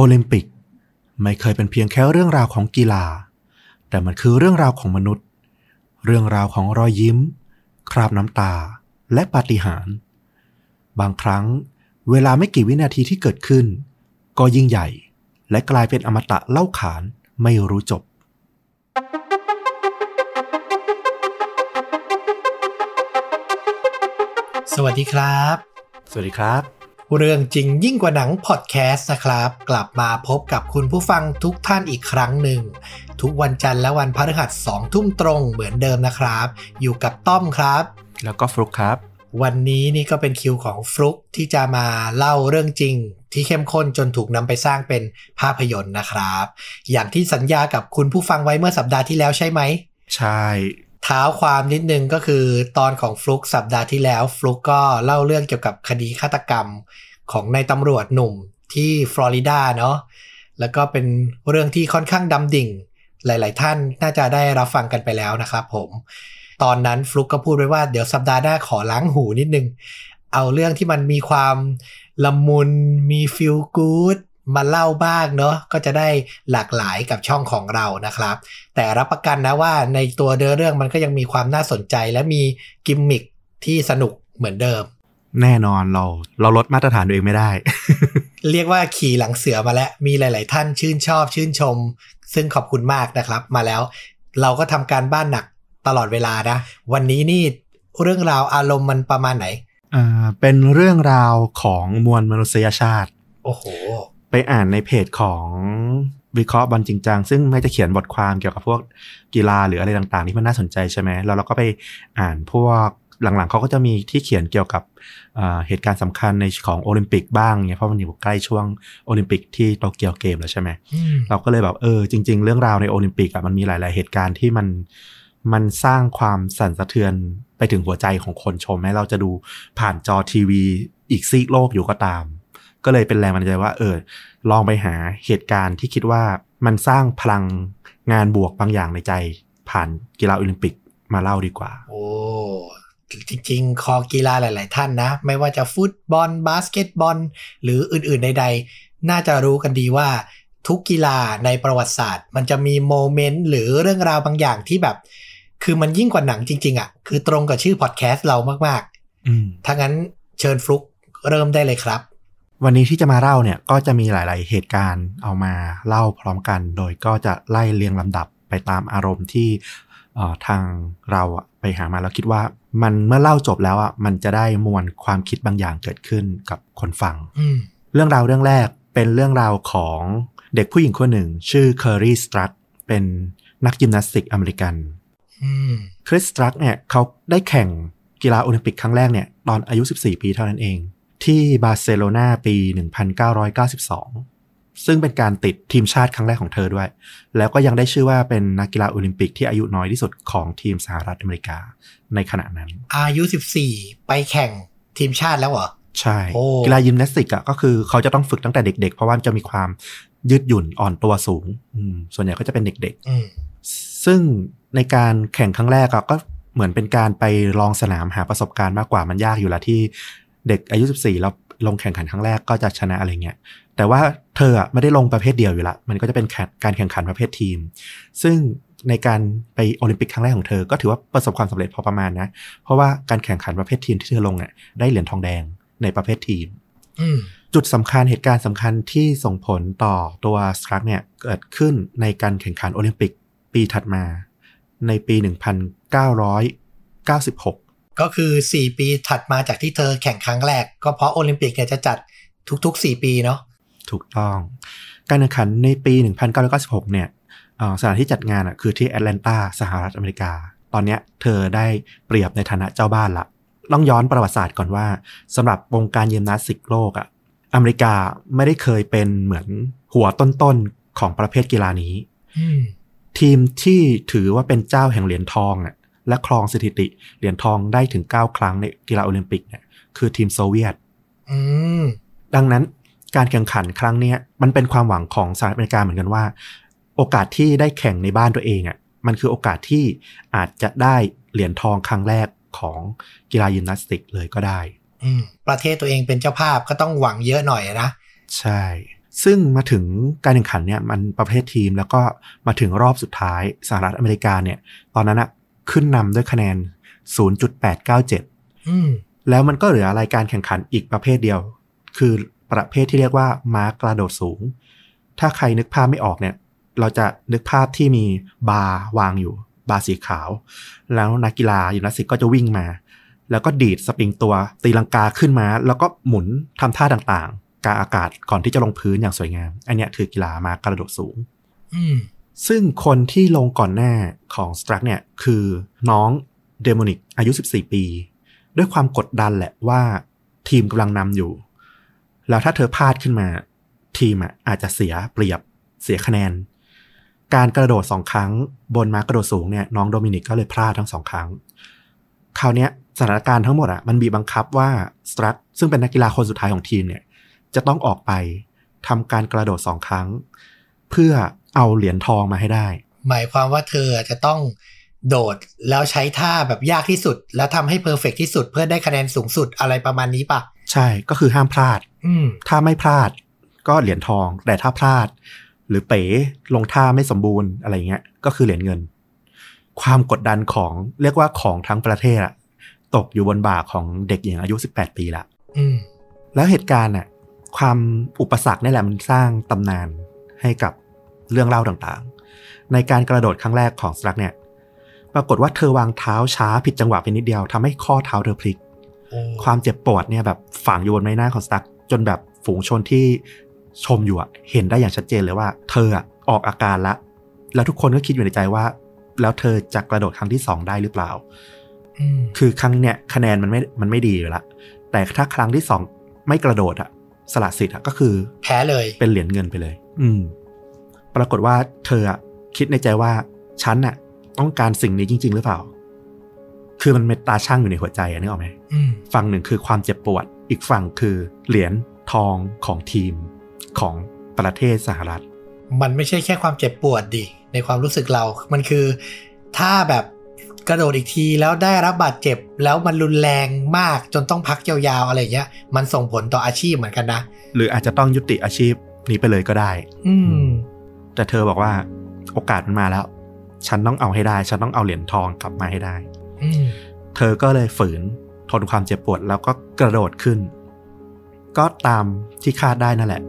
โอลิมปิก ไม่เคยเป็นเพียงแค่เรื่องราวของกีฬา แต่มันคือเรื่องราวของมนุษย์ เรื่องราวของรอยยิ้ม คราบน้ำตา และปาฏิหาริย์บางครั้งเวลาไม่กี่วินาทีที่เกิดขึ้น ก็ยิ่งใหญ่ และกลายเป็นอมตะเล่าขานไม่รู้จบ สวัสดีครับ สวัสดีครับ เรื่องจริงยิ่งกว่าหนังพอดแคสต์นะครับ กลับมาพบกับคุณผู้ฟังทุกท่านอีกครั้งหนึ่ง ทุกวันจันทร์และวันพฤหัสสองทุ่มตรงเหมือนเดิมนะครับ อยู่กับต้อมครับ แล้วก็ฟลุกครับ วันนี้นี่ก็เป็นคิวของฟลุกที่จะมาเล่าเรื่องจริง ที่เข้มข้นจนถูกนำไปสร้างเป็นภาพยนตร์นะครับ อย่างที่สัญญากับคุณผู้ฟังไว้เมื่อสัปดาห์ที่แล้วใช่ไหมใช่เท้าความนิดนึงก็คือตอนของฟลุกสัปดาห์ที่แล้ว ฟลุกก็เล่าเรื่องเกี่ยวกับคดีฆาตกรรมของนายตำรวจหนุ่มที่ฟลอริดาเนาะแล้วก็เป็นเรื่องที่ค่อนข้างดำดิ่ง หลาย ๆ ท่านน่าจะได้รับฟังกันไปแล้วนะครับผม ตอนนั้นฟลุกก็พูดไว้ว่าเดี๋ยวสัปดาห์หน้าขอล้างหูนิดนึง เอาเรื่องที่มันมีความละมุนมีฟิลกู๊ด มาเล่าบ้างเนาะก็จะได้หลากหลายกับช่องของเรานะครับ แต่รับประกันนะว่าในตัวเเรื่องมันก็ยังมีความน่าสนใจและมีกิมมิคที่สนุกเหมือนเดิม แน่นอนเราเราลดมาตรฐานตัวเองไม่ได้ เรียกว่าขี่หลังเสือมาแล้ว มีหลาย ๆ ท่านชื่นชอบชื่นชม ซึ่งขอบคุณมากนะครับ มาแล้ว เราก็ทำการบ้านหนักตลอดเวลานะ วันนี้นี่เรื่องราวอารมณ์มันประมาณไหนอ่าเป็นเรื่องราวของมวลมนุษยชาติ โอ้โห ไปอ่านในเพจของวิเคราะห์บอลจริงจังซึ่งไม่จะเขียนบทความเกี่ยวกับพวกกีฬาหรืออะไรต่าง ๆ ที่มันน่าสนใจใช่ไหมแล้วเราก็ไปอ่านพวกหลังๆเขาก็จะมีที่เขียนเกี่ยวกับเหตุการณ์สำคัญในของโอลิมปิกบ้างเนี่ยเพราะมันอยู่ใกล้ช่วงโอลิมปิกที่โตเกียวเกมแล้วใช่ไหมเราก็เลยแบบเออจริง ๆ เรื่องราวในโอลิมปิกอะมันมีหลาย ๆ เหตุการณ์ที่มันมันสร้างความสั่นสะเทือนไปถึงหัวใจของคนชมแม้เราจะดูผ่านจอทีวีอีกซีกโลกอยู่ก็ตาม ก็เลยเป็นแรงบันดาลใจว่า เออ ลองไปหาเหตุการณ์ที่คิดว่ามันสร้างพลังงานบวกบางอย่างในใจ ผ่านกีฬาโอลิมปิกมาเล่าดีกว่า โอ้จริงๆ คอกีฬาหลาย ๆ ท่านนะ ไม่ว่าจะฟุตบอล บาสเกตบอล หรืออื่น ๆ ใด ๆ น่าจะรู้กันดีว่าทุกกีฬาในประวัติศาสตร์ มันจะมี moment หรือเรื่องราวบางอย่างที่แบบ คือมันยิ่งกว่าหนังจริง ๆอะ่ะคือตรงกับชื่อพอดแคสต์เรามากๆถ้างั้นเชิญฟลุกเริ่มได้เลยครับ วันนี้ที่จะมาเล่าเนี่ยก็จะมีหลาย ๆ เหตุการณ์เอามาเล่าพร้อมกัน โดยก็จะไล่เรียงลำดับไปตามอารมณ์ที่ทางเราไปหามาแล้วคิดว่า มันเมื่อเล่าจบแล้วอะมันจะได้มวลความคิดบางอย่างเกิดขึ้นกับคนฟังเรื่องราวเรื่องแรกเป็นเรื่องราวของเด็กผู้หญิงคนหนึ่ง ชื่อเคอรีสตรัตเป็นนักยิมนาสติกอเมริกันเคอร์รี สตรัก เนี่ยเขาได้แข่งกีฬาโอลิมปิกครั้งแรกเนี่ยตอนอายุ 14 ปีเท่านั้นเอง ที่บาร์เซโลนาปี 1992 ซึ่งเป็นการติดทีมชาติครั้งแรกของเธอด้วย แล้วก็ยังได้ชื่อว่าเป็นนักกีฬาโอลิมปิกที่อายุน้อยที่สุดของทีมสหรัฐอเมริกาในขณะนั้น อายุ 14 ไปแข่งทีมชาติแล้วเหรอ ใช่ กีฬายิมนาสติกอะก็คือเขาจะต้องฝึกตั้งแต่เด็ก ๆ เพราะว่าจะมีความยืดหยุ่นอ่อนตัวสูง ส่วนใหญ่ก็จะเป็นเด็กๆ ซึ่งในการแข่งครั้งแรกก็เหมือนเป็นการไปลองสนามหาประสบการณ์มากกว่ามันยากอยู่ละที่ เด็กอายุ 14แล้วลงแข่งขันครั้งแรกก็จะชนะอะไรเงี้ย แต่ว่าเธอไม่ได้ลงประเภทเดียวอยู่ละ มันก็จะเป็นการแข่งขันประเภททีม ซึ่งในการไปโอลิมปิกครั้งแรกของเธอ ก็ถือว่าประสบความสำเร็จพอประมาณนะ เพราะว่าการแข่งขันประเภททีมที่เธอลงเนี่ยได้เหรียญทองแดงในประเภททีม จุดสำคัญเหตุการณ์สำคัญที่ส่งผลต่อตัวสครักเนี่ยเกิดขึ้นในการแข่งขันโอลิมปิกปีถัดมา ในปี 1996 ก็คือ 4 ปีถัดมาจากที่เธอแข่งครั้งแรก ก็เพราะโอลิมปิกเนี่ยจะจัดทุกๆ 4 ปีเนาะถูกต้อง การแข่งขันในปี 1996 เนี่ยสถานที่จัดงานอะคือที่แอตแลนตาสหรัฐอเมริกา ตอนนี้เธอได้เปรียบในฐานะเจ้าบ้านละต้องย้อนประวัติศาสตร์ก่อนว่าสำหรับวงการยิมนาสติกโลกอะอเมริกาไม่ได้เคยเป็นเหมือนหัวต้นๆของประเภทกีฬานี้ทีมที่ถือว่าเป็นเจ้าแห่งเหรียญทองอะ และครองสถิติเหรียญทองได้ถึง 9 ครั้งในกีฬาโอลิมปิกเนี่ยคือทีมโซเวียตดังนั้นการแข่งขันครั้งนี้มันเป็นความหวังของสหรัฐอเมริกาเหมือนกันว่า โอกาสที่ได้แข่งในบ้านตัวเองอะ่ะมันคือโอกาสที่อาจจะได้เหรียญทองครั้งแรกของกีฬายิมนาสติกเลยก็ได้อืมประเทศตัวเองเป็นเจ้าภาพก็ต้องหวังเยอะหน่อยนะใช่ซซึ่งมาถึงการแข่งขันเนี่ยมันประเภททีมแล้วก็มาถึงรอบสุดท้ายสหรัฐอเมริกาเนี่ย ตอนนั้นอะ ขึ้นนำด้วยคะแนน 0.897อืมแล้วมันก็เหลือรายการแข่งขันอีกประเภทเดียว คือประเภทที่เรียกว่าม้ากระโดดสูง ถ้าใครนึกภาพไม่ออกเนี่ย เราจะนึกภาพที่มีบาร์วางอยู่ บาร์สีขาว แล้วนักกีฬายิมนาสติกก็จะวิ่งมา แล้วก็ดีดสปริงตัว ตีลังกาขึ้นมา แล้วก็หมุนทำท่าต่างๆกลางอากาศก่อนที่จะลงพื้นอย่างสวยงาม อันเนี้ยคือกีฬาม้ากระโดดสูง อืม ซึ่งคนที่ลงก่อนหน้าของสตรักเนี่ยคือน้องโดมินิกอายุ 14 ปี ด้วยความกดดันแหละว่าทีมกำลังนำอยู่ แล้วถ้าเธอพลาดขึ้นมา ทีมอะอาจจะเสียเปรียบเสียคะแนน การกระโดดสองครั้งบนม้ากระโดดสูงเนี่ยน้องโดมินิกก็เลยพลาดทั้งสองครั้ง คราวนี้สถานการณ์ทั้งหมดอะมันบีบบังคับว่าสตรักซึ่งเป็นนักกีฬาคนสุดท้ายของทีมเนี่ยจะต้องออกไปทำการกระโดดสองครั้ง เพื่อ เอาเหรียญทองมาให้ได้ หมายความว่าเธอจะต้องโดดแล้วใช้ท่าแบบยากที่สุด แล้วทำให้เพอร์เฟกที่สุดเพื่อได้คะแนนสูงสุดอะไรประมาณนี้ปะใช่ก็คือห้ามพลาด อืมถ้าไม่พลาด ก็เหรียญทอง แต่ถ้าพลาด หรือเป๋ลงท่าไม่สมบูรณ์อะไรเงี้ย ก็คือเหรียญเงิน ความกดดันของเรียกว่าของทั้งประเทศอะตกอยู่บนบ่าของเด็กหญิงอายุ 18 ปีละอืมแล้วเหตุการณ์น่ะความอุปสรรคนี่แหละมันสร้างตำนานให้กับ เรื่องเล่าต่างๆ ในการกระโดดครั้งแรกของสตรักเนี่ย ปรากฏว่าเธอวางเท้าช้าผิดจังหวะไปนิดเดียวทำให้ข้อเท้าเธอพลิกโอ้ความเจ็บปวดเนี่ยแบบฝังอยู่บนใบหน้าของสตั๊กจนแบบฝูงชนที่ชมอยู่อะเห็นได้อย่างชัดเจนเลยว่า เธออะออกอาการละ แล้วทุกคนก็คิดอยู่ในใจว่า แล้วเธอจะกระโดดครั้งที่สองได้หรือเปล่าอืมคือครั้งเนี่ยคะแนนมันไม่มันไม่ดีอยู่ละแต่ถ้าครั้งที่สองไม่กระโดดอะสละสิทธิ์อะก็คือ แพ้เลยเป็นเหรียญเงินไปเลย อืม ปรากฏว่าเธออะคิดในใจว่าฉันอะต้องการสิ่งนี้จริง ๆ หรือเปล่า คือมันเป็นตาช่างอยู่ในหัวใจอะนึกออกไหมอืมฝั่งหนึ่งคือความเจ็บปวด อีกฝั่งคือเหรียญทองของทีมของประเทศสหรัฐ มันไม่ใช่แค่ความเจ็บปวดดิ ในความรู้สึกเรา มันคือถ้าแบบกระโดดอีกทีแล้วได้รับบาดเจ็บแล้วมันรุนแรงมากจนต้องพักยาวๆอะไรเงี้ย มันส่งผลต่ออาชีพเหมือนกันนะ หรืออาจจะต้องยุติอาชีพนี้ไปเลยก็ได้ อืม แต่เธอบอกว่าโอกาสมันมาแล้ว ฉันต้องเอาให้ได้ ฉันต้องเอาเหรียญทองกลับมาให้ได้อืมเธอก็เลยฝืนทนความเจ็บปวดแล้วก็กระโดดขึ้น ก็ตามที่คาดได้นั่นแหละ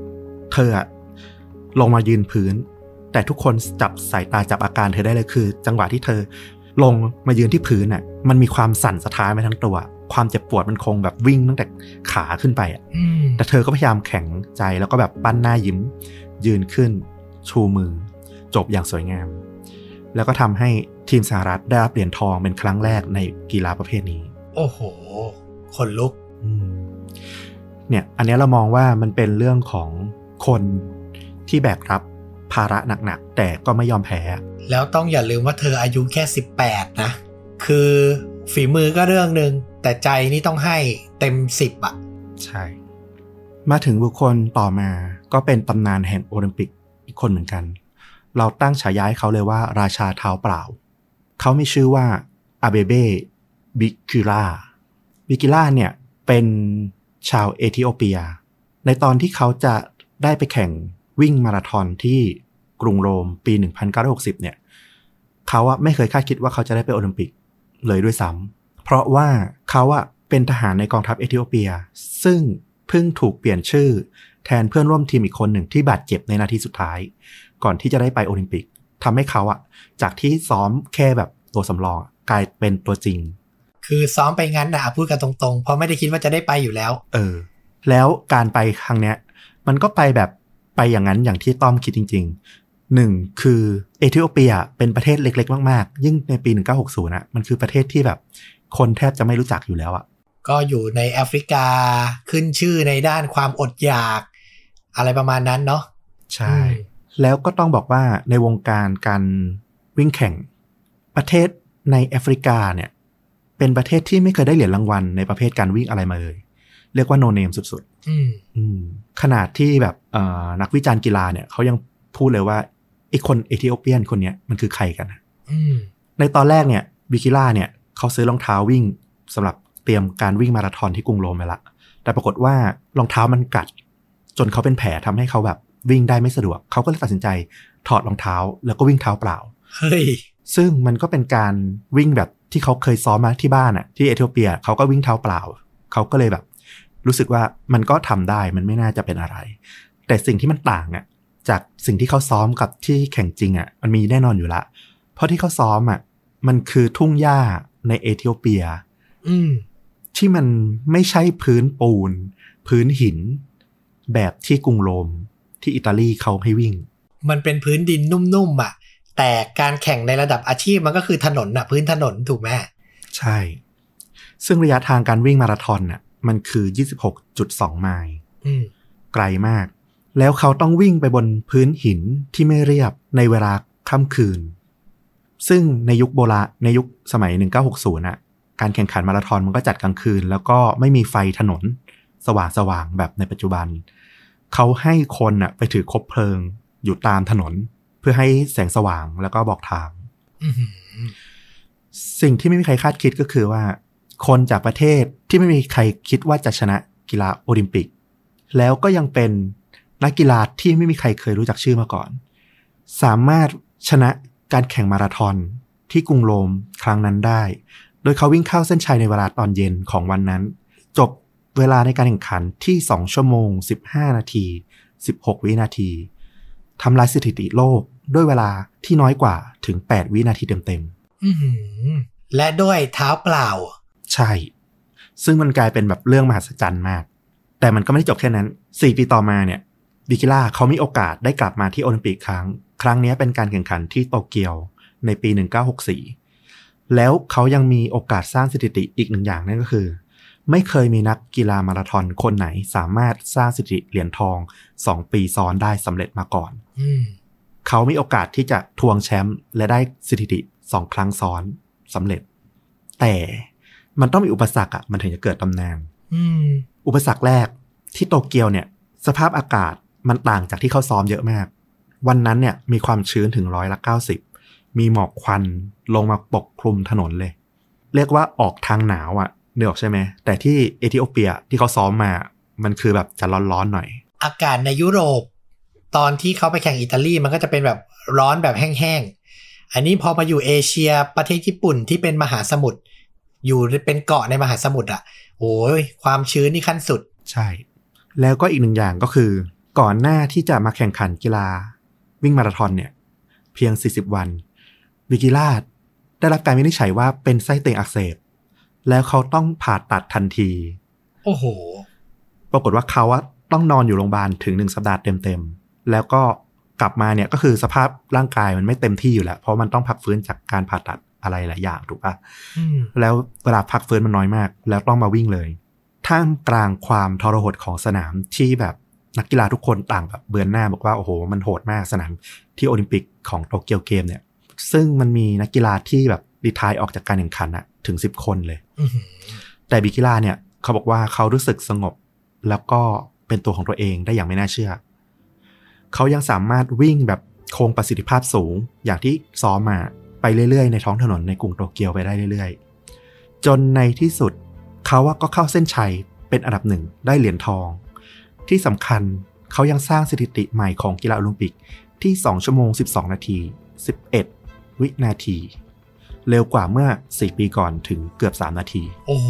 เธออะลงมายืนพื้น แต่ทุกคนจับสายตาจับอาการเธอได้เลยคือ จังหวะที่เธอลงมายืนที่พื้นน่ะ มันมีความสั่นสะท้านไปทั้งตัว ความเจ็บปวดมันคงแบบวิ่งตั้งแต่ขาขึ้นไปอะอืมแต่เธอก็พยายามแข็งใจแล้วก็แบบปั้นหน้ายิ้มยืนขึ้น ชูมือ จบอย่างสวยงาม แล้วก็ทำให้ทีมสหรัฐได้รับเหรียญทองเป็นครั้งแรกในกีฬาประเภทนี้ โอ้โห คนลุกอืมเนี่ย อันเนี้ยเรามองว่ามันเป็นเรื่องของคนที่แบกรับภาระหนักๆ แต่ก็ไม่ยอมแพ้ แล้วต้องอย่าลืมว่าเธออายุแค่ 18 นะ คือฝีมือก็เรื่องหนึ่งแต่ใจนี่ต้องให้เต็ม 10อะ ใช่ มาถึงบุคคลต่อมาก็เป็นตำนานแห่งโอลิมปิกอีก คนเหมือนกัน เราตั้งฉายาให้เขาเลยว่าราชาเท้าเปล่า เขามีชื่อว่าอาเบเบบิกิล่าบิกิล่าเนี่ยเป็นชาวเอธิโอเปีย ในตอนที่เขาจะได้ไปแข่งวิ่งมาราธอนที่กรุงโรมปี 1960 เนี่ย เขาอะไม่เคยคาดคิดว่าเขาจะได้ไปโอลิมปิกเลยด้วยซ้ำ เพราะว่าเขาอะเป็นทหารในกองทัพเอธิโอเปีย ซึ่งเพิ่งถูกเปลี่ยนชื่อ แทนเพื่อนร่วมทีมอีกคนหนึ่งที่บาดเจ็บในนาทีสุดท้าย ก่อนที่จะได้ไปโอลิมปิกทำให้เขาอะจากที่ซ้อมแค่แบบตัวสำรองอะกลายเป็นตัวจริง คือซ้อมไปงั้นนะพูดกันตรงๆ เพราะไม่ได้คิดว่าจะได้ไปอยู่แล้ว เออ แล้วการไปครั้งเนี้ย มันก็ไปแบบไปอย่างนั้นอย่างที่ต้อมคิดจริงๆหนึ่งคือเอธิโอเปียเป็นประเทศเล็ก ๆ มากๆ ยิ่งในปี 1960นะมันคือประเทศที่แบบคนแทบจะไม่รู้จักอยู่แล้วอะ ก็อยู่ในแอฟริกาขึ้นชื่อในด้านความอดอยาก อะไรประมาณนั้นเนาะใช่ แล้วก็ต้องบอกว่าในวงการการวิ่งแข่งประเทศในแอฟริกาเนี่ย เป็นประเทศที่ไม่เคยได้เหรียญรางวัลในประเภทการวิ่งอะไรมาเลย เรียกว่าโนเนมสุดอืมๆอืมขนาดที่แบบเอ่อนักวิจารณ์กีฬาเนี่ยเขายังพูดเลยว่าไอ้คนเอธิโอเปียนคนเนี้ยมันคือใครกันนะอืมในตอนแรกเนี่ยบิกิล่าเนี่ยเขาซื้อรองเท้าวิ่งสำหรับเตรียมการวิ่งมาราธอนที่กรุงโรมไปละแต่ปรากฏว่ารองเท้ามันกัด จนเขาเป็นแผลทำให้เขาแบบวิ่งได้ไม่สะดวก เขาก็เลยตัดสินใจถอดรองเท้าแล้วก็วิ่งเท้าเปล่า เฮ้ย ซึ่งมันก็เป็นการวิ่งแบบที่เขาเคยซ้อมมาที่บ้านอะที่เอธิโอเปียเขาก็วิ่งเท้าเปล่า เขาก็เลยแบบ รู้สึกว่ามันก็ทำได้มันไม่น่าจะเป็นอะไร แต่สิ่งที่มันต่างอะจากสิ่งที่เขาซ้อมกับที่แข่งจริงอะมันมีแน่นอนอยู่ละ เพราะที่เขาซ้อมอะมันคือทุ่งหญ้าในเอธิโอเปีย อืม ที่มันไม่ใช่พื้นปูน พื้นหิน แบบที่กรุงโรมที่อิตาลีเขาให้วิ่ง มันเป็นพื้นดินนุ่มๆอะ แต่การแข่งในระดับอาชีพมันก็คือถนนอะ พื้นถนนถูกไหมใช่ ซึ่งระยะทางการวิ่งมาราธอนน่ะ มันคือ 26.2 ไมล์อืมไกลมาก แล้วเขาต้องวิ่งไปบนพื้นหินที่ไม่เรียบในเวลาค่ำคืน ซึ่งในยุคโบราณในยุคสมัย 1960น่ะ การแข่งขันมาราธอนมันก็จัดกลางคืน แล้วก็ไม่มีไฟถนนสว่างสว่างๆแบบในปัจจุบัน เขาให้คนน่ะไปถือคบเพลิงอยู่ตามถนน เพื่อให้แสงสว่างแล้วก็บอกทางอืมสิ่งที่ไม่มีใครคาดคิดก็คือว่า คนจากประเทศที่ไม่มีใครคิดว่าจะชนะกีฬาโอลิมปิก แล้วก็ยังเป็นนักกีฬาที่ไม่มีใครเคยรู้จักชื่อมาก่อน สามารถชนะการแข่งมาราธอนที่กรุงโรมครั้งนั้นได้ โดยเขาวิ่งเข้าเส้นชัยในเวลาตอนเย็นของวันนั้น จบเวลาในการแข่งขันที่ 2 ชั่วโมง 15 นาที 16 วินาทีทำลายสถิติโลกด้วยเวลาที่น้อยกว่าถึง 8 วินาทีเต็มๆอืมและด้วยเท้าเปล่า ใช่ ซึ่งมันกลายเป็นแบบเรื่องมหัศจรรย์มาก แต่มันก็ไม่ได้จบแค่นั้น 4 ปีต่อมาเนี่ยบิกิล่าเขามีโอกาสได้กลับมาที่โอลิมปิกครั้ง ครั้งนี้เป็นการแข่งขันที่โตเกียวในปี 1964 แล้วเขายังมีโอกาสสร้างสถิติอีกหนึ่งอย่างนั่นก็คือ ไม่เคยมีนักกีฬามาราธอนคนไหนสามารถสร้างสถิติเหรียญทอง2ปีซ้อนได้สำเร็จมาก่อนอืมเขามีโอกาสที่จะทวงแชมป์และได้สถิติสองครั้งซ้อนสำเร็จ แต่มันต้องมีอุปสรรคอะมันถึงจะเกิดตำนานอืมอุปสรรคแรกที่โตเกียวเนี่ย สภาพอากาศมันต่างจากที่เขาซ้อมเยอะมาก วันนั้นเนี่ยมีความชื้นถึงร้อยละเก้าสิบ มีหมอกควันลงมาปกคลุมถนนเลย เรียกว่าออกทางหนาวอะเนกออกใช่ไหม แต่ที่เอธิโอเปียที่เขาซ้อมมา มันคือแบบจะร้อนๆหน่อย อากาศในยุโรป ตอนที่เขาไปแข่งอิตาลีมันก็จะเป็นแบบร้อนแบบแห้งๆ อันนี้พอมาอยู่เอเชียประเทศญี่ปุ่นที่เป็นมหาสมุทรอยู่เป็นเกาะในมหาสมุทรอะโอ้ยความชื้นนี่ขั้นสุด ใช่ แล้วก็อีกหนึ่งอย่างก็คือ ก่อนหน้าที่จะมาแข่งขันกีฬา วิ่งมาราธอนเนี่ย เพียง 40 วัน วิกิล่าได้รับการวินิจฉัยว่าเป็นไส้ติ่งอักเสบ แล้วเขาต้องผ่าตัดทันที โอ้โห ปรากฏว่าเขาอะต้องนอนอยู่โรงพยาบาลถึงหนึ่งสัปดาห์เต็มๆ แล้วก็กลับมาเนี่ยก็คือสภาพร่างกายมันไม่เต็มที่อยู่แล้ว เพราะมันต้องพักฟื้นจากการผ่าตัดอะไรหลายอย่างถูกปะอืมแล้วเวลาพักฟื้นมันน้อยมาก แล้วต้องมาวิ่งเลย ท่ามกลางความทรหดของสนามที่แบบนักกีฬาทุกคนต่างแบบเบือนหน้าบอกว่าโอ้โห มันโหดมากสนามที่โอลิมปิกของโตเกียวเกมเนี่ย ซึ่งมันมีนักกีฬาที่แบบรีทายออกจากการแข่งขันอะถึง10คนเลยอื้อหือแต่บิกิล่าเนี่ย เขาบอกว่าเขารู้สึกสงบ แล้วก็เป็นตัวของตัวเองได้อย่างไม่น่าเชื่อ เขายังสามารถวิ่งแบบคงประสิทธิภาพสูง อย่างที่ซ้อมมาไปเรื่อยๆ ในท้องถนนในกรุงโตเกียวไปได้เรื่อยๆ จนในที่สุดเขาว่าก็เข้าเส้นชัยเป็นอันดับหนึ่งได้เหรียญทอง ที่สำคัญเขายังสร้างสถิติใหม่ของกีฬาโอลิมปิกที่ 2 ชั่วโมง 12 นาที 11 วินาที เร็วกว่าเมื่อ 4 ปีก่อนถึงเกือบ 3 นาที โอ้โห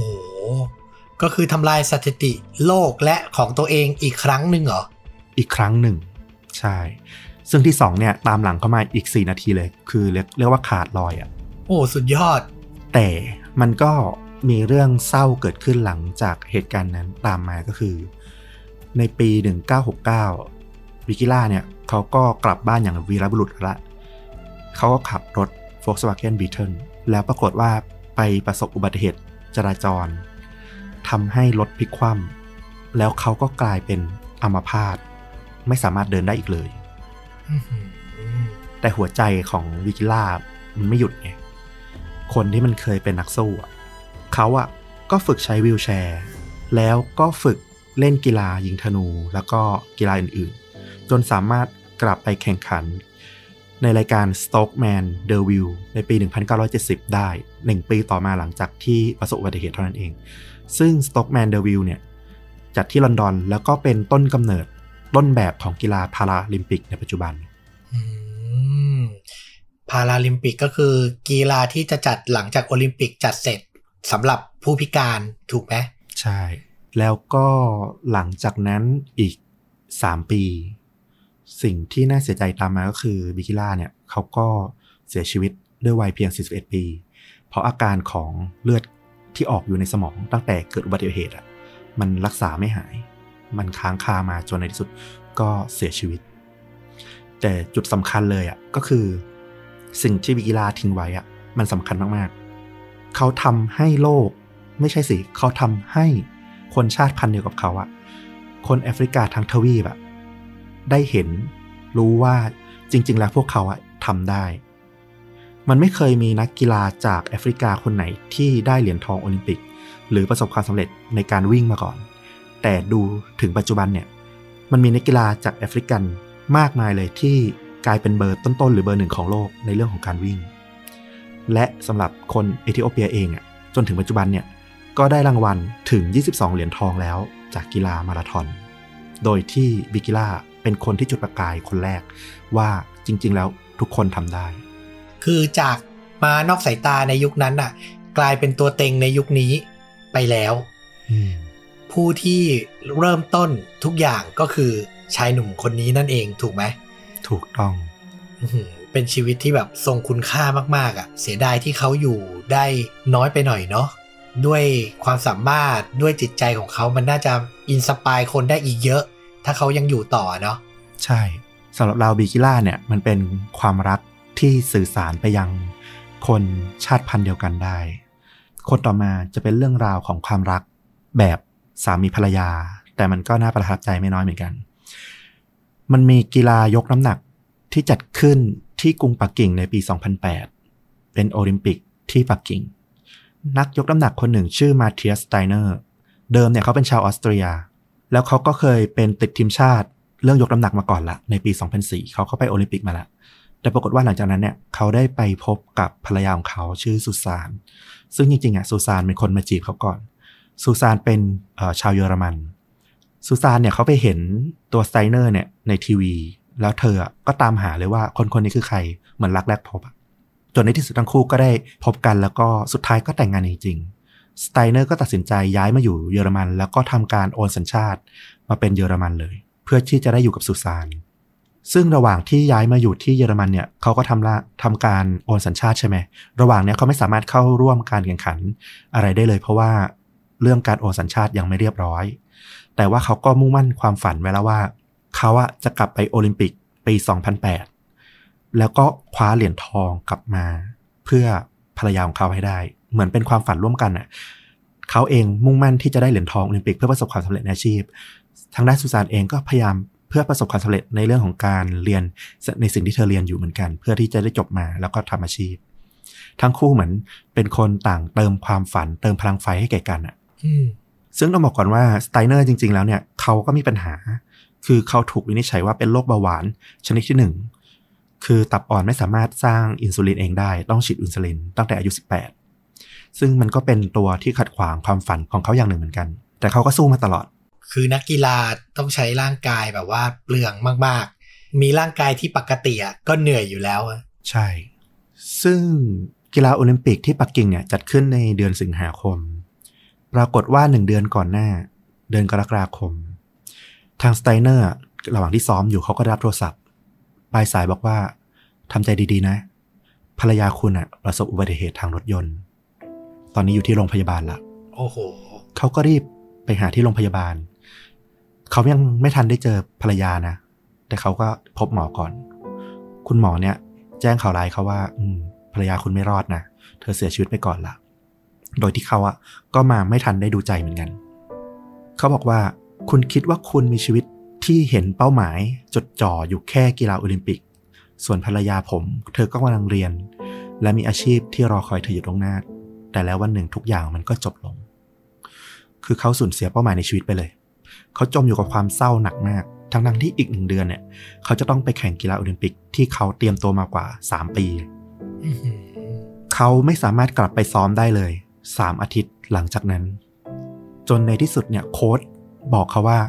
ก็คือทำลายสถิติโลกและของตัวเองอีกครั้งหนึ่งเหรอ อีกครั้งหนึ่ง ใช่ ซึ่งที่ 2 เนี่ย ตามหลังเข้ามาอีก 4 นาทีเลย คือเรียกเรียกว่าขาดลอยอะ่ะ โอ้ สุดยอด แต่มันก็มีเรื่องเศร้าเกิดขึ้นหลังจากเหตุการณ์นั้นตามมาก็คือ ในปี 1969วิกิล่าเนี่ยเขาก็กลับบ้านอย่างวีรบุรุษละ เขาก็ขับรถ Volkswagen Beetle แล้วปรากฏว่าไปประสบอุบัติเหตุจราจรทำให้รถพลิกคว่ำแล้วเขาก็กลายเป็นอัมพาตไม่สามารถเดินได้อีกเลยอื้อหือแต่หัวใจของวิกิล่ามันไม่หยุดไง คนที่มันเคยเป็นนักสู้อะเขาอะก็ฝึกใช้วีลแชร์ แล้วก็ฝึกเล่นกีฬายิงธนูแล้วก็กีฬาอื่นๆ จนสามารถกลับไปแข่งขัน ในรายการ Stokeman d e v i l ในปี 1970 ได้ 1 ปีต่อมาหลังจากที่ประสบอุบัติเหตุเท่านั้นเอง ซึ่ง Stokeman d e v i l เนี่ยจัดที่ลอนดอนแล้วก็เป็นต้นกำเนิดต้นแบบของกีฬาพาราลิมปิกในปัจจุบันอืมพาราลิมปิกก็คือกีฬาที่จะจัดหลังจากโอลิมปิกจัดเสร็จสำหรับผู้พิการถูกไหมใช่ แล้วก็หลังจากนั้นอีก 3 ปี สิ่งที่น่าเสียใจตามมาก็คือบิกิล่าเนี่ยเขาก็เสียชีวิตด้วยวัยเพียง 41 ปี เพราะอาการของเลือดที่ออกอยู่ในสมองตั้งแต่เกิดอุบัติเหตุอะมันรักษาไม่หาย มันค้างคามาจนในที่สุดก็เสียชีวิต แต่จุดสำคัญเลยอะก็คือ สิ่งที่บิกิล่าทิ้งไว้อะมันสำคัญมากๆ เขาทำให้โลกไม่ใช่สิ เขาทำให้คนชาติพันธุ์เดียวกับเขาอะคนแอฟริกาทั้งทวีปอะ ได้เห็น รู้ว่าจริง ๆ แล้วพวกเขาทำได้ มันไม่เคยมีนักกีฬาจากแอฟริกาคนไหนที่ได้เหรียญทองโอลิมปิก หรือประสบความสำเร็จในการวิ่งมาก่อน แต่ดูถึงปัจจุบันเนี่ยมันมีนักกีฬาจากแอฟริกันมากมายเลยที่กลายเป็นเบอร์ต้นๆ หรือเบอร์หนึ่งของโลกในเรื่องของการวิ่ง และสำหรับคนเอธิโอเปียเองอะจนถึงปัจจุบันเนี่ยก็ได้รางวัลถึง 22 เหรียญทองแล้วจากกีฬามาราธอน โดยที่บิกิล่า เป็นคนที่จุดประกายคนแรก ว่าจริง ๆ แล้วทุกคนทำได้ คือจากมานอกสายตาในยุคนั้นน่ะ กลายเป็นตัวเต็งในยุคนี้ไปแล้วผู้ที่เริ่มต้นทุกอย่างก็คือชายหนุ่มคนนี้นั่นเองถูกไหมถูกต้องอื้อหือเป็นชีวิตที่แบบทรงคุณค่ามาก ๆอะ่ะ เสียดายที่เขาอยู่ได้น้อยไปหน่อยเนาะด้วยความสามารถด้วยจิตใจของเขามันน่าจะ inspire คนได้อีกเยอะ ถ้าเขายังอยู่ต่อเนาะใช่สำหรับเราบิกิล่าเนี่ยมันเป็นความรักที่สื่อสารไปยังคนชาติพันธุ์เดียวกันได้ คนต่อมาจะเป็นเรื่องราวของความรักแบบสามีภรรยา แต่มันก็น่าประทับใจไม่น้อยเหมือนกัน มันมีกีฬายกน้ำหนักที่จัดขึ้นที่กรุงปักกิ่งในปี 2008 เป็นโอลิมปิกที่ปักกิ่ง นักยกน้ำหนักคนหนึ่งชื่อมาเทียส สไตเนอร์ เดิมเนี่ยเขาเป็นชาวออสเตรีย แล้วเขาก็เคยเป็นติดทีมชาติเรื่องยกน้ำหนักมาก่อนละในปี 2004 เขาก็ไปโอลิมปิกมาละ แต่ปรากฏว่าหลังจากนั้นเนี่ยเขาได้ไปพบกับภรรยาของเขาชื่อซูซาน ซึ่งจริงๆอะซูซานเป็นคนมาจีบเขาก่อน ซูซานเป็นชาวเยอรมัน ซูซานเนี่ยเขาไปเห็นตัวสไตเนอร์เนี่ยในทีวี แล้วเธอก็ตามหาเลยว่าคนคนนี้คือใครเหมือนรักแรกพบจนในที่สุดทั้งคู่ก็ได้พบกันแล้วก็สุดท้ายก็แต่งงานจริงๆ สไตเนอร์ก็ตัดสินใจย้ายมาอยู่เยอรมัน แล้วก็ทำการโอนสัญชาติมาเป็นเยอรมันเลย เพื่อที่จะได้อยู่กับซูซานซึ่งระหว่างที่ย้ายมาอยู่ที่เยอรมันเนี่ยเขาก็ทำละทำการโอนสัญชาติใช่ไหมระหว่างเนี้ยเขาไม่สามารถเข้าร่วมการแข่งขันอะไรได้เลย เพราะว่าเรื่องการโอนสัญชาติยังไม่เรียบร้อย แต่ว่าเขาก็มุ่งมั่นความฝันไว้แล้วว่าเขาอะจะกลับไปโอลิมปิกปี 2008 แล้วก็คว้าเหรียญทองกลับมา เพื่อภรรยาของเขาให้ได้ เหมือนเป็นความฝันร่วมกันอะเขาเองมุ่งมั่นที่จะได้เหรียญทองโอลิมปิกเพื่อประสบความสำเร็จในอาชีพ ทางด้านสุสานเองก็พยายามเพื่อประสบความสำเร็จในเรื่องของการเรียนในสิ่งที่เธอเรียนอยู่เหมือนกัน เพื่อที่จะได้จบมาแล้วก็ทำอาชีพ ทั้งคู่เหมือนเป็นคนต่างเติมความฝันเติมพลังไฟให้แก่กันอะอืมซึ่งต้องบอกก่อนว่าสไตเนอร์จริง ๆ แล้วเนี่ยเขาก็มีปัญหา คือเขาถูกวินิจฉัยว่าเป็นโรคเบาหวานชนิดที่หนึ่งคือตับอ่อนไม่สามารถสร้างอินซูลินเองได้ ต้องฉีดอินซูลินตั้งแต่อายุ 18 ซึ่งมันก็เป็นตัวที่ขัดขวางความฝันของเขาอย่างหนึ่งเหมือนกัน แต่เขาก็สู้มาตลอด คือนักกีฬาต้องใช้ร่างกายแบบว่าเปลืองมากๆ มีร่างกายที่ปกติอะก็เหนื่อยอยู่แล้วอะใช่ ซึ่งกีฬาโอลิมปิกที่ปักกิ่งเนี่ยจัดขึ้นในเดือนสิงหาคม ปรากฏว่าหนึ่งเดือนก่อนหน้า เดือนกรกฎาคม ทางสไตเนอร์ระหว่างที่ซ้อมอยู่เขาก็ได้รับโทรศัพท์ปลายสายบอกว่าทำใจดีๆนะ ภรรยาคุณอะประสบอุบัติเหตุทางรถยนต์ ตอนนี้อยู่ที่โรงพยาบาลละโอ้โหเขาก็รีบไปหาที่โรงพยาบาล เขายังไม่ทันได้เจอภรรยานะ แต่เขาก็พบหมอก่อน คุณหมอเนี่ย แจ้งข่าวร้ายเขาว่า อืมภรรยาคุณไม่รอดนะ เธอเสียชีวิตไปก่อนละโดยที่เขาอะก็มาไม่ทันได้ดูใจเหมือนกัน เขาบอกว่า คุณคิดว่าคุณมีชีวิตที่เห็นเป้าหมายจดจ่ออยู่แค่กีฬาโอลิมปิก ส่วนภรรยาผม เธอก็กำลังเรียน และมีอาชีพที่รอคอยเธออยู่ตรงหน้า แต่แล้ววันหนึ่งทุกอย่างมันก็จบลง คือเขาสูญเสียเป้าหมายในชีวิตไปเลย เขาจมอยู่กับความเศร้าหนักมาก ทั้งทั้งที่อีกหนึ่งเดือนเนี่ย เขาจะต้องไปแข่งกีฬาโอลิมปิกที่เขาเตรียมตัวมากว่า3ปี เขาไม่สามารถกลับไปซ้อมได้เลย3อาทิตย์หลังจากนั้น จนในที่สุดเนี่ยโค้ชบอกเขาว่า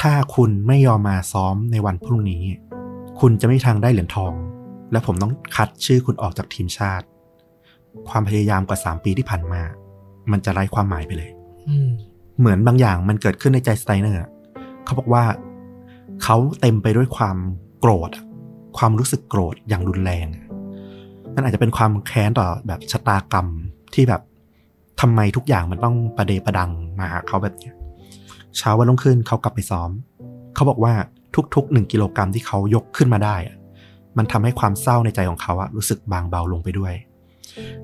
ถ้าคุณไม่ยอมมาซ้อมในวันพรุ่งนี้ คุณจะไม่มีทางได้เหรียญทอง และผมต้องคัดชื่อคุณออกจากทีมชาติ ความพยายามกว่า3ปีที่ผ่านมา มันจะไร้ความหมายไปเลยอืมเหมือนบางอย่างมันเกิดขึ้นในใจสไตเนอร์อะเขาบอกว่า เขาเต็มไปด้วยความโกรธอะความรู้สึกโกรธอย่างรุนแรงอะนั่นอาจจะเป็นความแค้นต่อแบบชะตากรรมที่แบบทำไมทุกอย่างมันต้องประเดประดังมาหาเขาแบบเนี้ยเช้าวันรุ่งขึ้นเขากลับไปซ้อม เขาบอกว่าทุกๆหนึ่งกิโลกรัมที่เขายกขึ้นมาได้อะมันทำให้ความเศร้าในใจของเขาอะรู้สึกบางเบาลงไปด้วย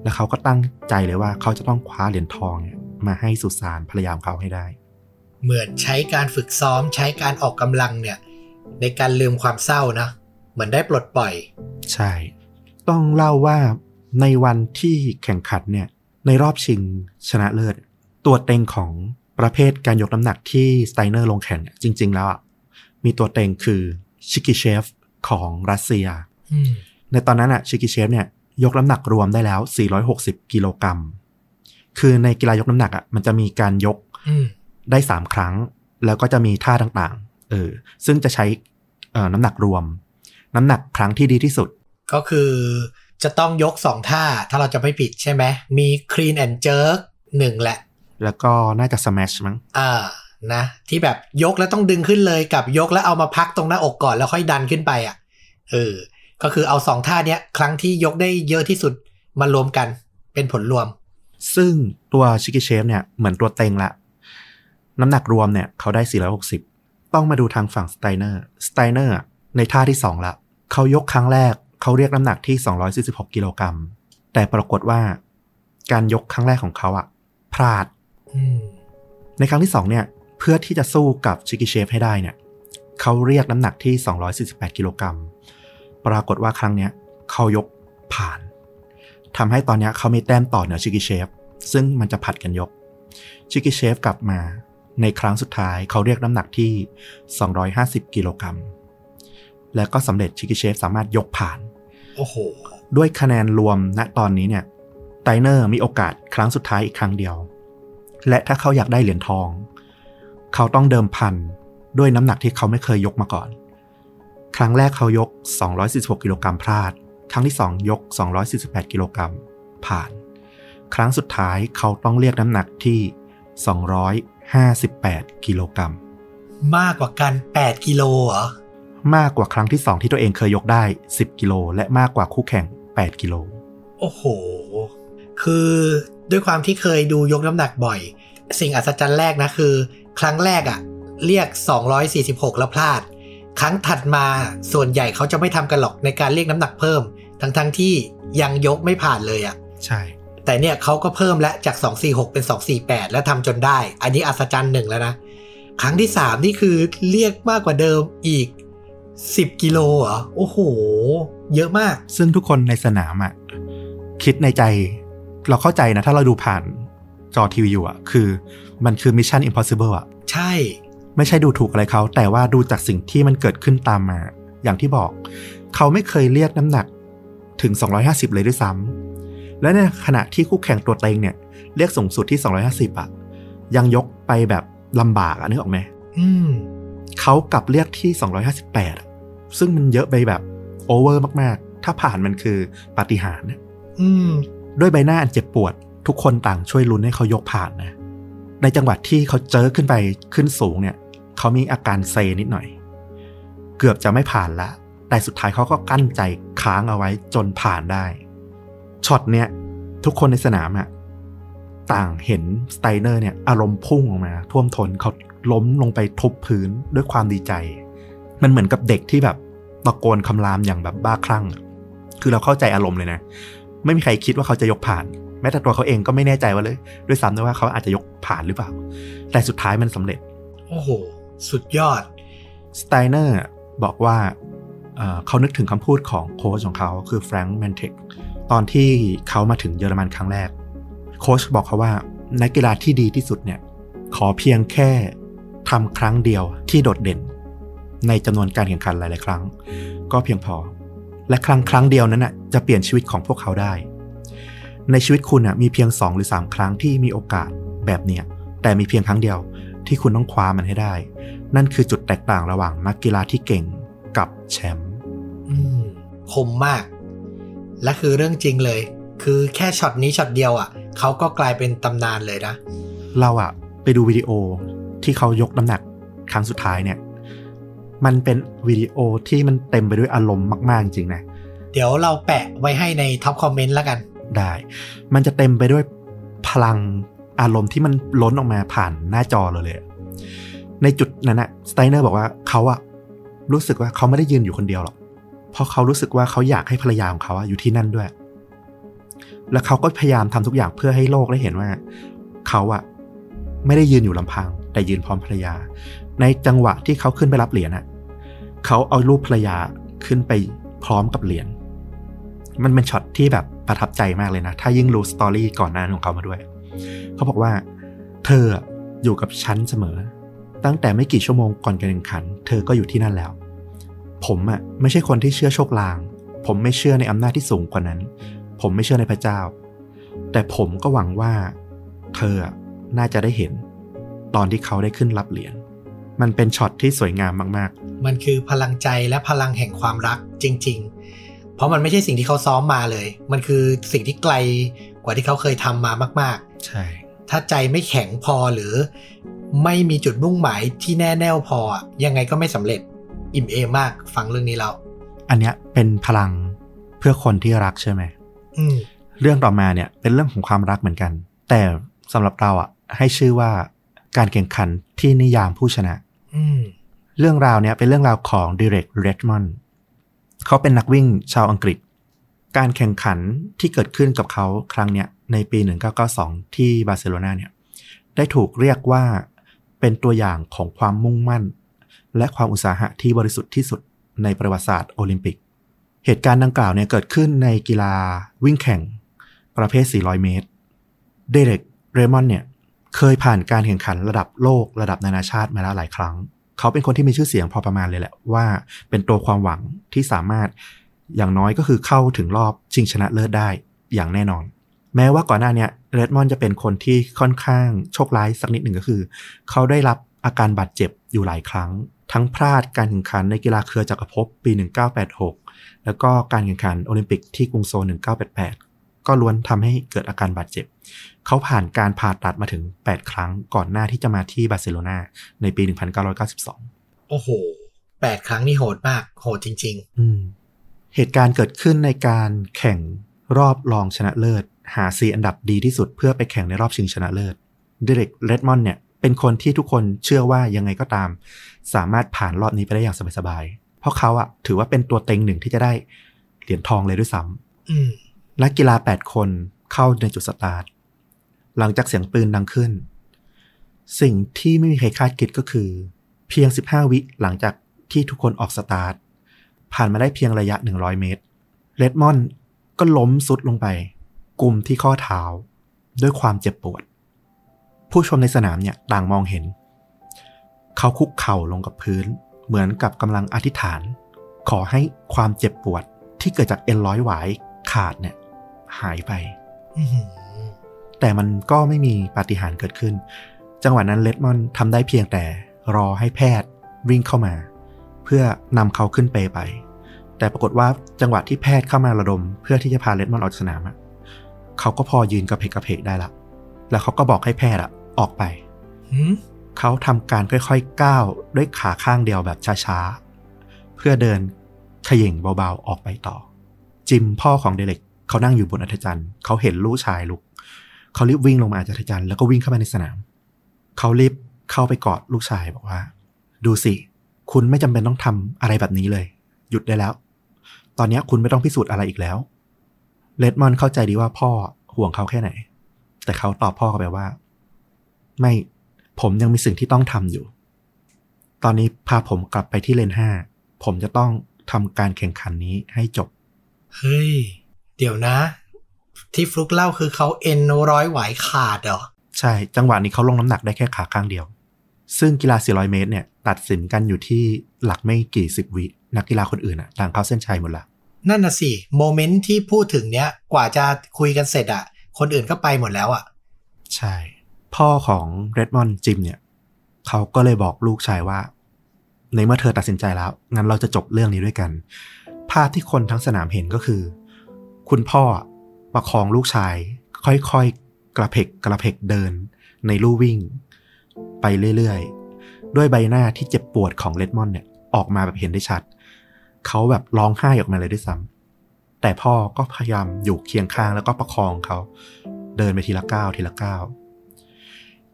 แล้วเขาก็ตั้งใจเลยว่าเขาจะต้องคว้าเหรียญทองเนี่ยมาให้สุสานภรรยาของเขาให้ได้ เหมือนใช้การฝึกซ้อมใช้การออกกำลังเนี่ย ในการลืมความเศร้านะ เหมือนได้ปลดปล่อย ใช่ ต้องเล่าว่าในวันที่แข่งขันเนี่ย ในรอบชิงชนะเลิศ ตัวเต็งของประเภทการยกน้ำหนักที่สไตเนอร์ลงแข่งเนี่ยจริง ๆ แล้วอะมีตัวเต็งคือชิกิเชฟของรัสเซียอืมในตอนนั้นอะชิกิเชฟเนี่ย ยกน้ำหนักรวมได้แล้ว 460 กิโลกรัม คือในกีฬายกน้ำหนักอะมันจะมีการยกอืมได้3ครั้ง แล้วก็จะมีท่าต่างๆ เออ ซึ่งจะใช้เอ่อน้ำหนักรวม น้ำหนักครั้งที่ดีที่สุด ก็คือจะต้องยกสองท่าถ้าเราจะไม่ผิดใช่ไหม มี clean and jerk หนึ่งแหละ แล้วก็น่าจะ snatch มั้งอ่านะ ที่แบบยกแล้วต้องดึงขึ้นเลยกับยกแล้วเอามาพักตรงหน้าอกก่อนแล้วค่อยดันขึ้นไปอะเออ ก็คือเอาสองท่าเนี้ยครั้งที่ยกได้เยอะที่สุดมารวมกันเป็นผลรวม ซึ่งตัวชิกิเชฟเนี่ยเหมือนตัวเต็งละ น้ำหนักรวมเนี่ยเขาได้ 460 ต้องมาดูทางฝั่งสไตเนอร์สไตเนอร์ในท่าที่ 2 ละ เขายกครั้งแรกเขาเรียกน้ำหนักที่ 246 กิโลกรัม แต่ปรากฏว่าการยกครั้งแรกของเขาอะพลาด ในครั้งที่ 2 เนี่ย เพื่อที่จะสู้กับชิกิเชฟให้ได้เนี่ยเขาเรียกน้ำหนักที่ 248 กิโลกรัม ปรากฏว่าครั้งเนี้ยเขายกผ่านทำให้ตอนเนี้ยเขามีแต้มต่อเหนือชิกิเชฟ ซึ่งมันจะผัดกันยก ชิกิเชฟกลับมาในครั้งสุดท้ายเขาเรียกน้ำหนักที่ 250 กิโลกรัม และก็สำเร็จชิกิเชฟสามารถยกผ่าน โอ้โห ด้วยคะแนนรวมณตอนนี้เนี่ย ไตเนอร์มีโอกาสครั้งสุดท้ายอีกครั้งเดียว และถ้าเขาอยากได้เหรียญทอง เขาต้องเดิมพันด้วยน้ำหนักที่เขาไม่เคยยกมาก่อน ครั้งแรกเขายก 246 กิโลกรัมพลาด ครั้งที่ 2 ยก 248 กิโลกรัมผ่าน ครั้งสุดท้ายเขาต้องเรียกน้ำหนักที่ 258 กิโลกรัม มากกว่ากัน 8 กิโลเหรอ มากกว่าครั้งที่ 2 ที่ตัวเองเคยยกได้ 10 กิโล และมากกว่าคู่แข่ง 8 กิโล โอ้โห คือด้วยความที่เคยดูยกน้ำหนักบ่อย สิ่งอัศจรรย์แรกนะคือ ครั้งแรกอะเรียก 246 แล้วพลาด ครั้งถัดมาส่วนใหญ่เขาจะไม่ทำกันหรอกในการเรียกน้ำหนักเพิ่ม ทั้งๆทที่ยังยกไม่ผ่านเลยอะใช่ แต่เนี่ยเขาก็เพิ่มและจาก 246 เป็น 248 แล้วทำจนได้ อันนี้อัศจรรย์หนึ่งแล้วนะ ครั้งที่ 3 นี่คือเรียกมากกว่าเดิมอีก 10 กิโลเหรอโอ้โห เยอะมาก ซึ่งทุกคนในสนามอะคิดในใจเราเข้าใจนะ ถ้าเราดูผ่านจอทีวีอยู่อะคือมันคือ Mission Impossible อะใช่ ไม่ใช่ดูถูกอะไรเขา แต่ว่าดูจากสิ่งที่มันเกิดขึ้นตามมา อย่างที่บอก เขาไม่เคยเรียกน้ำหนักถึง 250 เลยด้วยซ้ำและในขณะที่คู่แข่งตัวเต็งเนี่ยเรียกสูงสุดที่ 250อะยังยกไปแบบลำบากอะนึกออกไหมอืมเขากลับเรียกที่ 258อะซึ่งมันเยอะไปแบบโอเวอร์มากๆ ถ้าผ่านมันคือปาฏิหาริย์นะอืมด้วยใบหน้าอันเจ็บปวด ทุกคนต่างช่วยลุ้นให้เขายกผ่านนะ ในจังหวัดที่เขาเจอขึ้นไปขึ้นสูงเนี่ย เขามีอาการเซนิดหน่อย เกือบจะไม่ผ่านละ แต่สุดท้ายเขาก็กั้นใจค้างเอาไว้จนผ่านได้ช็อตเนี้ยทุกคนในสนามอะต่างเห็นสไตเนอร์เนี่ยอารมณ์พุ่งออกมา ท่วมทนเขาล้มลงไปทุบพื้นด้วยความดีใจ มันเหมือนกับเด็กที่แบบตะโกนคำรามอย่างแบบบ้าคลั่ง คือเราเข้าใจอารมณ์เลยนะ ไม่มีใครคิดว่าเขาจะยกผ่าน แม้แต่ตัวเขาเองก็ไม่แน่ใจว่าเลย ด้วยซ้ำด้วยว่าเขาอาจจะยกผ่านหรือเปล่า แต่สุดท้ายมันสำเร็จ โอ้โห สุดยอด สไตเนอร์บอกว่าเขานึกถึงคำพูดของโค้ชของเขาคือแฟรงค์แมนเทคตอนที่เขามาถึงเยอรมันครั้งแรก โค้ชบอกเขาว่านักกีฬาที่ดีที่สุดเนี่ย ขอเพียงแค่ทำครั้งเดียวที่โดดเด่น ในจำนวนการแข่งขันหลาย ๆ ครั้ง ก็เพียงพอ และครั้งครั้งเดียวนั้นน่ะจะเปลี่ยนชีวิตของพวกเขาได้ ในชีวิตคุณน่ะมีเพียง 2 หรือ 3 ครั้งที่มีโอกาสแบบเนี้ยแต่มีเพียงครั้งเดียว ที่คุณต้องคว้ามันให้ได้ นั่นคือจุดแตกต่างระหว่างนักกีฬาที่เก่งกับแชมป์อืมคมมาก และคือเรื่องจริงเลย คือแค่ช็อตนี้ช็อตเดียวอะเขาก็กลายเป็นตำนานเลยนะ เราอะไปดูวิดีโอที่เขายกน้ำหนักครั้งสุดท้ายเนี่ย มันเป็นวิดีโอที่มันเต็มไปด้วยอารมณ์มาก ๆ จริงๆนะ เดี๋ยวเราแปะไว้ให้ใน top comment แล้วกัน ได้ มันจะเต็มไปด้วยพลัง อารมณ์ที่มันล้นออกมาผ่านหน้าจอเราเลย ในจุดนั้นอะสไตเนอร์บอกว่าเขาอะรู้สึกว่าเขาไม่ได้ยืนอยู่คนเดียวหรอก เพราะเขารู้สึกว่าเขาอยากให้ภรรยาของเขาอยู่ที่นั่นด้วย แล้วเขาก็พยายามทำทุกอย่างเพื่อให้โลกได้เห็นว่า เขาอะไม่ได้ยืนอยู่ลำพัง แต่ยืนพร้อมภรรยา ในจังหวะที่เขาขึ้นไปรับเหรียญอะเขาเอารูปภรรยาขึ้นไปพร้อมกับเหรียญ มันเป็นช็อตที่แบบประทับใจมากเลยนะ ถ้ายิ่งรู้สตอรี่ก่อนหน้านั้ของเขามาด้วย เขาบอกว่า เธออยู่กับฉันเสมอ ตั้งแต่ไม่กี่ชั่วโมงก่อนการแข่งขัน เธอก็อยู่ที่นั่นแล้ว ผมอะไม่ใช่คนที่เชื่อโชคลาง ผมไม่เชื่อในอำนาจที่สูงกว่านั้น ผมไม่เชื่อในพระเจ้า แต่ผมก็หวังว่า เธอน่าจะได้เห็น ตอนที่เขาได้ขึ้นรับเหรียญมันเป็นช็อตที่สวยงามมากๆ มันคือพลังใจและพลังแห่งความรักจริง ๆ เพราะมันไม่ใช่สิ่งที่เขาซ้อมมาเลย มันคือสิ่งที่ไกลกว่าที่เขาเคยทำมามาก ๆ ใช่ๆถ้าใจไม่แข็งพอหรือ ไม่มีจุดมุ่งหมายที่แน่แน่วพออะยังไงก็ไม่สำเร็จ อิ่มเอมมากฟังเรื่องนี้แล้ว อันเนี้ยเป็นพลังเพื่อคนที่รักใช่ไหมอืมเรื่องต่อมาเนี่ย เป็นเรื่องของความรักเหมือนกัน แต่สำหรับเราอะ ให้ชื่อว่าการแข่งขันที่นิยามผู้ชนะอืมเรื่องราวเนี้ยเป็นเรื่องราวของดิเรกเรดมอนเขาเป็นนักวิ่งชาวอังกฤษ การแข่งขันที่เกิดขึ้นกับเขาครั้งเนี้ย ในปี 1992 ที่บาร์เซโลนาเนี่ยได้ถูกเรียกว่าเป็นตัวอย่างของความมุ่งมั่น และความอุตสาหะที่บริสุทธิ์ที่สุดในประวัติศาสตร์โอลิมปิก เหตุการณ์ดังกล่าวเนี่ยเกิดขึ้นในกีฬาวิ่งแข่งประเภท 400 เมตร เดเร็กเรมอนเนี่ยเคยผ่านการแข่งขันระดับโลกระดับนานาชาติมาแล้วหลายครั้ง เขาเป็นคนที่มีชื่อเสียงพอประมาณเลยแหละว่า เป็นตัวความหวังที่สามารถอย่างน้อยก็คือเข้าถึงรอบชิงชนะเลิศได้อย่างแน่นอน แม้ว่าก่อนหน้าเนี้เรดมอนจะเป็นคนที่ค่อนข้างโชคร้ายสักนิดหนึ่งก็คือ เขาได้รับอาการบาดเจ็บอยู่หลายครั้ง ทั้งพลาดการแข่งขันในกีฬาเครือจักรภพปี 1986 แล้วก็การแข่งขันโอลิมปิกที่กรุงโซล1988 ก็ล้วนทำให้เกิดอาการบาดเจ็บ เขาผ่านการผ่าตัดมาถึง 8 ครั้งก่อนหน้าที่จะมาที่บาร์เซโลนาในปี 1992 โอ้โหแปดครั้งนี่โหดมาก โหดจริงอืมเหตุการณ์เกิดขึ้นในการแข่งรอบรองชนะเลิศ หาซีอันดับดีที่สุดเพื่อไปแข่งในรอบชิงชนะเลิศเดเร็กเรดมอนเนี่ยเป็นคนที่ทุกคนเชื่อว่ายังไงก็ตาม สามารถผ่านรอบนี้ไปได้อย่างสบายๆ เพราะเขาอะถือว่าเป็นตัวเต็งหนึ่งที่จะได้เหรียญทองเลยด้วยซ้ำๆอืมนักกีฬา 8 คนเข้าในจุดสตาร์ท หลังจากเสียงปืนดังขึ้น สิ่งที่ไม่มีใครคาดคิดก็คือ เพียง 15 วิหลังจากที่ทุกคนออกสตาร์ทผ่านมาได้เพียงระยะ 100 เมตรเรดมอนด์ก็ล้มสุดลงไป กลุ่มที่ข้อเท้า ด้วยความเจ็บปวด ผู้ชมในสนามเนี่ยต่างมองเห็น เขาคุกเข่าลงกับพื้น เหมือนกับกำลังอธิษฐาน ขอให้ความเจ็บปวดที่เกิดจากเอ็นร้อยหวายขาดเนี่ยหายไปอื้อหือแต่มันก็ไม่มีปาฏิหาริย์เกิดขึ้น จังหวะนั้นเลดมอนทำได้เพียงแต่รอให้แพทย์วิ่งเข้ามา เพื่อนำเขาขึ้นเปลไป แต่ปรากฏว่าจังหวะที่แพทย์เข้ามาระดม เพื่อที่จะพาเลดมอนออกจากสนามอะ เขาก็พอยืนกระเพกกระเพกได้ละ แล้วเขาก็บอกให้แพทย์อะออกไปหืมเขาทำการค่อยๆก้าวด้วยขาข้างเดียวแบบช้าๆ เพื่อเดินเขย่งเบาๆออกไปต่อ จิมพ่อของเดเล็กเขานั่งอยู่บนอัฐจันทร์เขาเห็นลูกชายลุก เขารีบวิ่งลงมาจากอัฐจันทร์แล้วก็วิ่งเข้ามาในสนาม เขารีบเข้าไปกอดลูกชายบอกว่า ดูสิ คุณไม่จำเป็นต้องทำอะไรแบบนี้เลย หยุดได้แล้ว ตอนนี้คุณไม่ต้องพิสูจน์อะไรอีกแล้ว เลดมอนเข้าใจดีว่าพ่อห่วงเขาแค่ไหน แต่เขาตอบพ่อกลับไปว่า ไม่ผมยังมีสิ่งที่ต้องทำอยู่ ตอนนี้พาผมกลับไปที่เลนห้าผมจะต้องทำการแข่งขันนี้ให้จบ เฮ้ย เดี๋ยวนะ ที่ฟลุกเล่าคือเขาเอ็นร้อยไหวขาดเหรอ ใช่ จังหวะนี้เขาลงน้ำหนักได้แค่ขาข้างเดียว ซึ่งกีฬา 400 เมตรเนี่ย ตัดสินกันอยู่ที่หลักไม่กี่สิบวิ นักกีฬาคนอื่นอะต่างเข้าเส้นชัยหมดละ นั่นน่ะสิโมเมนต์ที่พูดถึงเนี้ยกว่าจะคุยกันเสร็จอะคนอื่นก็ไปหมดแล้วอะใช่ พ่อของเรดมอนด์จิมเนี่ยเขาก็เลยบอกลูกชายว่า ในเมื่อเธอตัดสินใจแล้ว งั้นเราจะจบเรื่องนี้ด้วยกัน ภาพที่คนทั้งสนามเห็นก็คือ คุณพ่อประคองลูกชาย ค่อยๆ กระเพกกระเพกเดิน ในลู่วิ่ง ไปเรื่อยๆ ด้วยใบหน้าที่เจ็บปวดของเลดมอนเนี่ยออกมาแบบเห็นได้ชัด เขาแบบร้องไห้ออกมาเลยด้วยซ้ำแต่พ่อก็พยายามอยู่เคียงข้างแล้วก็ประคองเขา เดินไปทีละก้าวทีละก้าว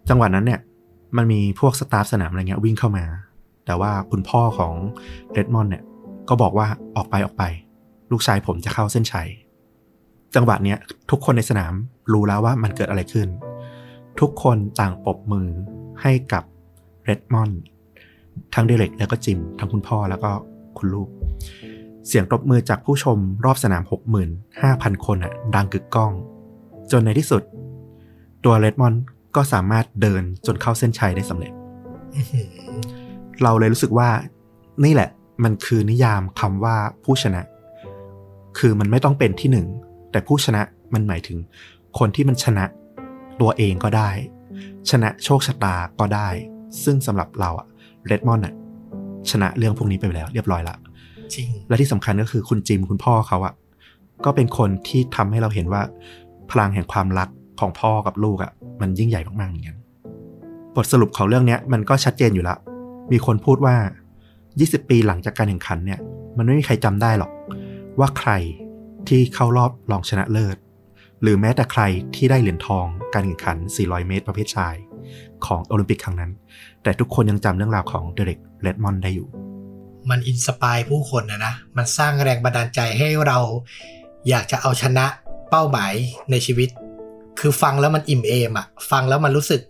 จังหวะนั้นเนี่ยมันมีพวกสตาฟสนามอะไรเงี้ยวิ่งเข้ามา แต่ว่าคุณพ่อของเรดมอนเนี่ยก็บอกว่าออกไปออกไป ลูกชายผมจะเข้าเส้นชัย จังหวะเนี้ยทุกคนในสนามรู้แล้วว่ามันเกิดอะไรขึ้น ทุกคนต่างปรบมือให้กับเรดมอนทั้งเดเร็กแล้วก็จิม ทั้งคุณพ่อแล้วก็คุณลูก เสียงตบมือจากผู้ชมรอบสนาม 65,000 คนอะดังกึกก้อง จนในที่สุด ตัวเรดมอนก็สามารถเดินจนเข้าเส้นชัยได้สำเร็จ เราเลยรู้สึกว่า นี่แหละ มันคือนิยามคำว่าผู้ชนะ คือมันไม่ต้องเป็นที่หนึ่ง แต่ผู้ชนะมันหมายถึง คนที่มันชนะตัวเองก็ได้ ชนะโชคชะตาก็ได้ ซึ่งสำหรับเราอะเรดมอนอะชนะเรื่องพวกนี้ไปแล้วเรียบร้อยละ จริง และที่สำคัญก็คือคุณจิมคุณพ่อเขาอะก็เป็นคนที่ทำให้เราเห็นว่า พลังแห่งความรักของพ่อกับลูกอะมันยิ่งใหญ่มากๆเหมือนกันบทสรุปของเรื่องเนี้ยมันก็ชัดเจนอยู่ล้วมีคนพูดว่า 20 ปีหลังจากการแข่งขันเนี่ย มันไม่มีใครจำได้หรอก ว่าใครที่เข้ารอบรองชนะเลิศ หรือแม้แต่ใครที่ได้เหรียญทองการแข่งขัน 400 เมตร ประเภทชาย ของโอลิมปิกครั้งนั้น แต่ทุกคนยังจำเรื่องราวของเดเร็กเรดมอนได้อยู่ มัน inspire ผู้คนนะนะ มันสร้างแรงบันดาลใจให้เราอยากจะเอาชนะเป้าหมายในชีวิต คือฟังแล้วมันอิ่มเอมอะฟังแล้วมันรู้สึก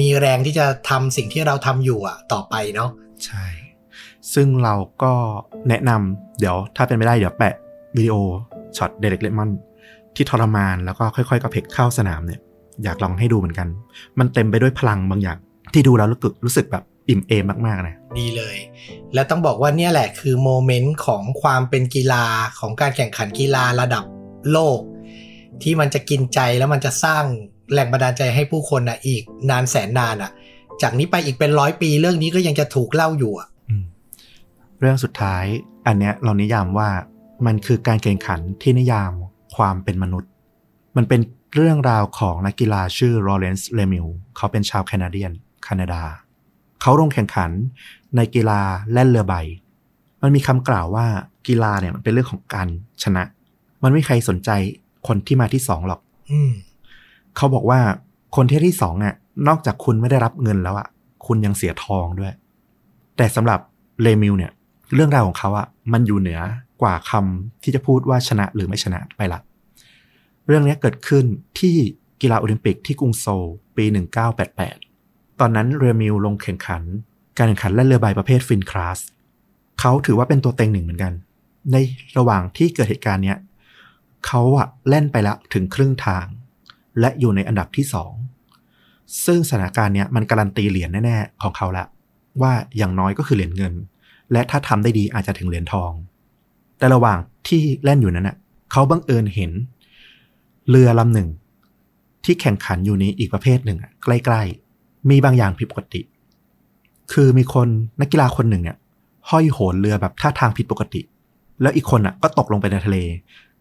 มีแรงที่จะทำสิ่งที่เราทำอยู่อะต่อไปเนาะใช่ ซึ่งเราก็แนะนำเดี๋ยวถ้าเป็นไม่ได้เดี๋ยวแปะวิดีโอช็อตเดเร็กเรดมอนด์ที่ทรมานแล้วก็ค่อยๆกระเผลกเข้าสนามเนี่ย อยากลองให้ดูเหมือนกัน มันเต็มไปด้วยพลังบางอย่าง ที่ดูแล้วรู้สึกแบบอิ่มเอมมากๆนะดีเลย และต้องบอกว่าเนี่ยแหละคือโมเมนต์ของความเป็นกีฬาของการแข่งขันกีฬาระดับโลก ที่มันจะกินใจแล้วมันจะสร้างแรงบันดาลใจให้ผู้คนอะอีกนานแสนนานอะ จากนี้ไปอีกเป็นร้อยปีเรื่องนี้ก็ยังจะถูกเล่าอยู่อะอืมเรื่องสุดท้าย อันเนี้ยเรานิยามว่ามันคือการแข่งขันที่นิยามความเป็นมนุษย์ มันเป็นเรื่องราวของนักกีฬาชื่อลอเรนซ์เลมิลเขาเป็นชาว Canadian แคนาดา เขาลงแข่งขันในกีฬาแล่นเรือใบ มันมีคำกล่าวว่ากีฬาเนี่ยมันเป็นเรื่องของการชนะ มันไม่มีใครสนใจคนที่มาที่สองหรอกอืมเขาบอกว่าคนที่ได้ที่สองอะ นอกจากคุณไม่ได้รับเงินแล้วอะ คุณยังเสียทองด้วย แต่สำหรับเลมิลเนี่ย เรื่องราวของเขาอะ มันอยู่เหนือกว่าคำที่จะพูดว่าชนะหรือไม่ชนะไปละเรื่องนี้เกิดขึ้นที่กีฬาโอลิมปิกที่กรุงโซลปี 1988 ตอนนั้นเรือมิลลงแข่งขัน การแข่งขันแล่นเรือใบประเภทฟินคลาสเขาถือว่าเป็นตัวเต็งหนึ่งเหมือนกัน ในระหว่างที่เกิดเหตุการณ์เนี้ยเขาอะเล่นไปแล้วถึงครึ่งทาง และอยู่ในอันดับที่สองซึ่งสถานการณ์เนี้ยมันการันตีเหรียญแน่ๆของเขาละว่าอย่างน้อยก็คือเหรียญเงิน และถ้าทำได้ดีอาจจะถึงเหรียญทอง แต่ระหว่างที่เล่นอยู่นั้นน่ะเขาบังเอิญเห็น เรือลำหนึ่ง ที่แข่งขันอยู่ในอีกประเภทหนึ่งใกล้ๆ มีบางอย่างผิดปกติ คือมีคนนักกีฬาคนหนึ่งเนี่ย ห้อยโหนเรือแบบท่าทางผิดปกติ แล้วอีกคนอะ ก็ตกลงไปในทะเล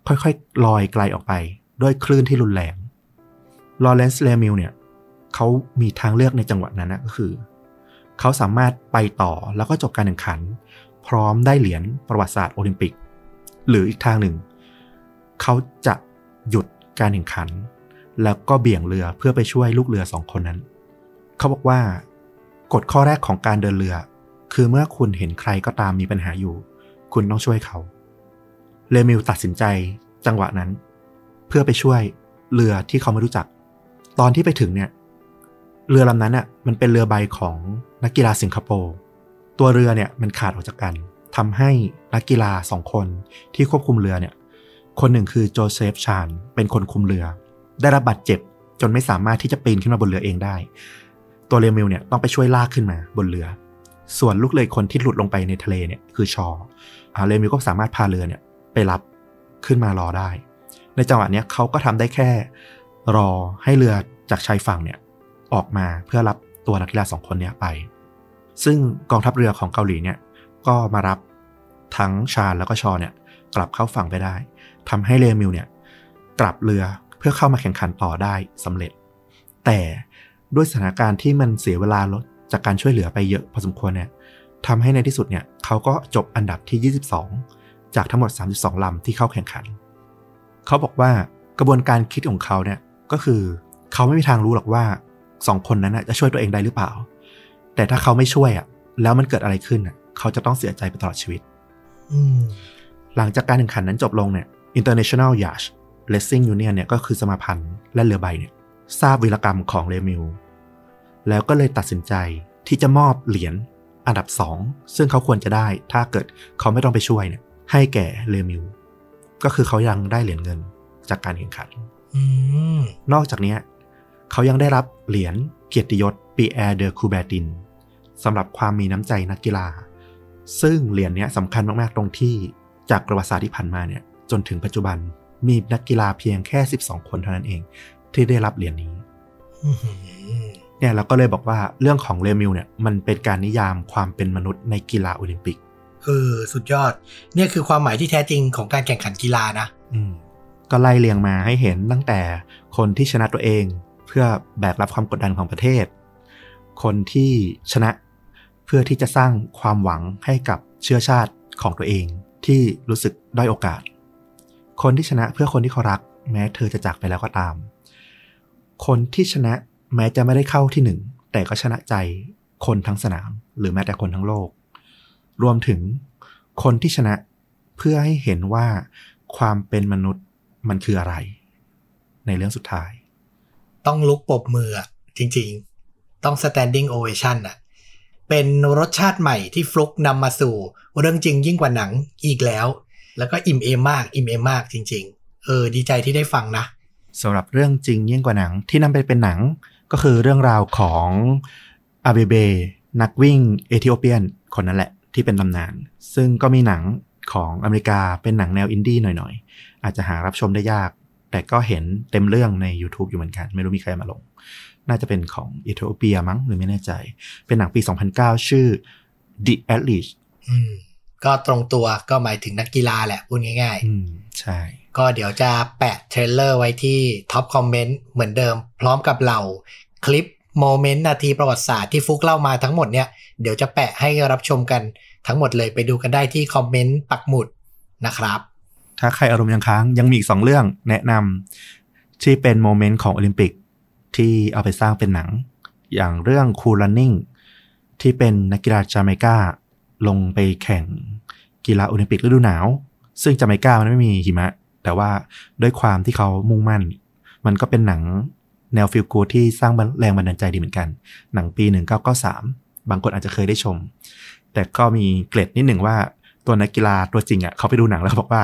ค่อยๆลอยไกลออกไป ด้วยคลื่นที่รุนแรงลอเรนซ์เลมิลเนี่ยเขามีทางเลือกในจังหวะนั้นนะก็คือ เขาสามารถไปต่อแล้วก็จบการแข่งขัน พร้อมได้เหรียญประวัติศาสตร์โอลิมปิก หรืออีกทางหนึ่ง เขาจะหยุดการแข่งขัน แล้วก็เบี่ยงเรือเพื่อไปช่วยลูกเรือสองคนนั้น เขาบอกว่ากฎข้อแรกของการเดินเรือ คือเมื่อคุณเห็นใครก็ตามมีปัญหาอยู่ คุณต้องช่วยเขา เลมิลตัดสินใจจังหวะนั้น เพื่อไปช่วยเรือที่เขาไม่รู้จัก ตอนที่ไปถึงเนี่ย เรือลำนั้นอะมันเป็นเรือใบของนักกีฬาสิงคโปร์ตัวเรือเนี่ยมันขาดออกจากกันทำให้นักกีฬาสองคนที่ควบคุมเรือเนี่ย คนหนึ่งคือโจเซฟชานเป็นคนคุมเรือ ได้รับบาดเจ็บจนไม่สามารถที่จะปีนขึ้นมาบนเรือเองได้ ตัวเรมิลเนี่ยต้องไปช่วยลากขึ้นมาบนเรือ ส่วนลูกเรือคนที่หลุดลงไปในทะเลเนี่ยคือชออาเรมิลก็สามารถพาเรือเนี่ยไปรับขึ้นมารอได้ ในจังหวะเนี้ยเขาก็ทำได้แค่รอให้เรือจากชายฝั่งเนี่ยออกมาเพื่อรับตัวนักกีฬาสองคนเนี้ยไป ซึ่งกองทัพเรือของเกาหลีเนี่ยก็มารับทั้งชาญแล้วก็ชอเนี่ยกลับเข้าฝั่งไปได้ทำให้เรมิลเนี่ยกลับเรือเพื่อเข้ามาแข่งขันต่อได้สำเร็จ แต่ ด้วยสถานการณ์ที่มันเสียเวลาลดจากการช่วยเหลือไปเยอะพอสมควรเนี่ยทำให้ในที่สุดเนี่ยเขาก็จบอันดับที่ 22 จากทั้งหมด 32 ลำที่เข้าแข่งขัน เขาบอกว่ากระบวนการคิดของเขาเนี่ยก็คือเขาไม่มีทางรู้หรอกว่าสองคนนั้นจะช่วยตัวเองได้หรือเปล่า แต่ถ้าเขาไม่ช่วยอะแล้วมันเกิดอะไรขึ้นอะเขาจะต้องเสียใจไปตลอดชีวิตอืมหลังจากการแข่งขันนั้นจบลงเนี่ย International Yacht Racing Union เนี่ยก็คือสมาพันธ์และเรือใบเนี่ย ทราบวีรกรรมของเรมิลแล้วก็เลยตัดสินใจที่จะมอบเหรียญอันดับสองซึ่งเขาควรจะได้ ถ้าเกิดเขาไม่ต้องไปช่วยเนี่ย ให้แก่เรมิลก็คือเขายังได้เหรียญเงินจากการแข่งขันอืมนอกจากนี้เขายังได้รับเหรียญเกียรติยศปีแอร์เดอคูแบตินสำหรับความมีน้ำใจนักกีฬา ซึ่งเหรียญเนี้ยสำคัญมาก ๆ ตรงที่จากประวัติศาสตร์ที่ผ่านมาเนี่ย จนถึงปัจจุบันมีนักกีฬาเพียงแค่ 12 คนเท่านั้นเอง ที่ได้รับเหรียญนี้อื้อหือเนี่ยเราก็เลยบอกว่าเรื่องของเรมิลเนี่ยมันเป็นการนิยามความเป็นมนุษย์ในกีฬาโอลิมปิกเออสุดยอด เนี่ยคือความหมายที่แท้จริงของการแข่งขันกีฬานะ อืม ก็ไล่เรียงมาให้เห็นตั้งแต่คนที่ชนะตัวเอง เพื่อแบกรับความกดดันของประเทศ คนที่ชนะเพื่อที่จะสร้างความหวังให้กับเชื้อชาติของตัวเองที่รู้สึกด้อยโอกาส คนที่ชนะเพื่อคนที่เขารัก แม้เธอจะจากไปแล้วก็ตาม คนที่ชนะแม้จะไม่ได้เข้าที่หนึ่งแต่ก็ชนะใจคนทั้งสนาม หรือแม้แต่คนทั้งโลก รวมถึงคนที่ชนะเพื่อให้เห็นว่าความเป็นมนุษย์มันคืออะไร ในเรื่องสุดท้าย ต้องลุกปบมือจริง ๆ ต้อง standing ovation อะเป็นรสชาติใหม่ที่ฟลุกนำมาสู่ เรื่องจริงยิ่งกว่าหนังอีกแล้ว แล้วก็อิ่มเอมมาก อิ่มเอมมากจริง ๆ เออ ดีใจที่ได้ฟังนะ สำหรับเรื่องจริงยิ่งกว่าหนังที่นำไปเป็นหนังก็คือเรื่องราวของอาเบเบนักวิ่งเอธิโอเปียนคนนั้นแหละที่เป็นตำนาน ซึ่งก็มีหนังของอเมริกาเป็นหนังแนวอินดี้หน่อยๆ อาจจะหารับชมได้ยาก แต่ก็เห็นเต็มเรื่องใน YouTube อยู่เหมือนกัน ไม่รู้มีใครมาลง น่าจะเป็นของเอธิโอเปียมั้งหรือไม่แน่ใจ เป็นหนังปี 2009 ชื่อ The Athlete อืมก็ตรงตัวก็หมายถึงนักกีฬาแหละพูดง่ายอืมใช่ๆ ก็เดี๋ยวจะแปะ trailer ไว้ที่ top comment เหมือนเดิม พร้อมกับเหล่าคลิป moment นาทีประวัติศาสตร์ที่ฟลุกเล่ามาทั้งหมดเนี่ย เดี๋ยวจะแปะให้รับชมกันทั้งหมดเลยไปดูกันได้ที่ comment ปักหมุดนะครับ ถ้าใครอารมณ์ยังค้างยังมีอีกสองเรื่องแนะนำที่เป็น moment ของโอลิมปิกที่เอาไปสร้างเป็นหนัง อย่างเรื่อง Cool Running ที่เป็นนักกีฬาจาเมกาลงไปแข่งกีฬาโอลิมปิกฤดูหนาว ซึ่งจาเมกามันไม่มีหิมะ แต่ว่าด้วยความที่เขามุ่งมั่น มันก็เป็นหนังแนวฟิลกูที่สร้างแรงบันดาลใจดีเหมือนกัน หนังปี 1993 บางคนอาจจะเคยได้ชม แต่ก็มีเกร็ดนิดหนึ่งว่าตัวนักกีฬาตัวจริงอะเขาไปดูหนังแล้วบอกว่า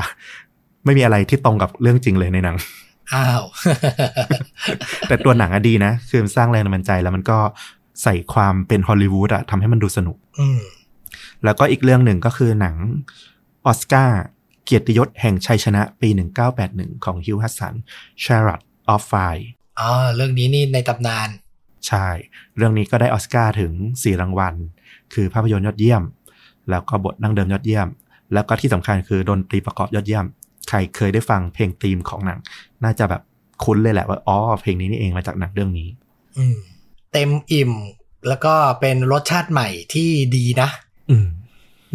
ไม่มีอะไรที่ตรงกับเรื่องจริงเลยในหนังอ้าว แต่ตัวหนังอะดีนะ คือมันสร้างแรงบันดาลใจแล้วมันก็ใส่ความเป็นฮอลลีวูดอะทำให้มันดูสนุกอืมแล้วก็อีกเรื่องหนึ่งก็คือหนังออสการ์ เกียรติยศแห่งชัยชนะปี 1981 ของฮิวฮัสสัน Chariot of Fire อ๋อเรื่องนี้นี่ในตำนาน ใช่ เรื่องนี้ก็ได้ออสการ์ถึง 4 รางวัล คือภาพยนตร์ยอดเยี่ยม แล้วก็บทนั่งเดิมยอดเยี่ยม แล้วก็ที่สำคัญคือดนตรีประกอบยอดเยี่ยม ใครเคยได้ฟังเพลงธีมของหนัง น่าจะแบบคุ้นเลยแหละว่าอ๋อเพลงนี้นี่เองมาจากหนังเรื่องนี้ อืมเต็มอิ่มแล้วก็เป็นรสชาติใหม่ที่ดีนะ อืม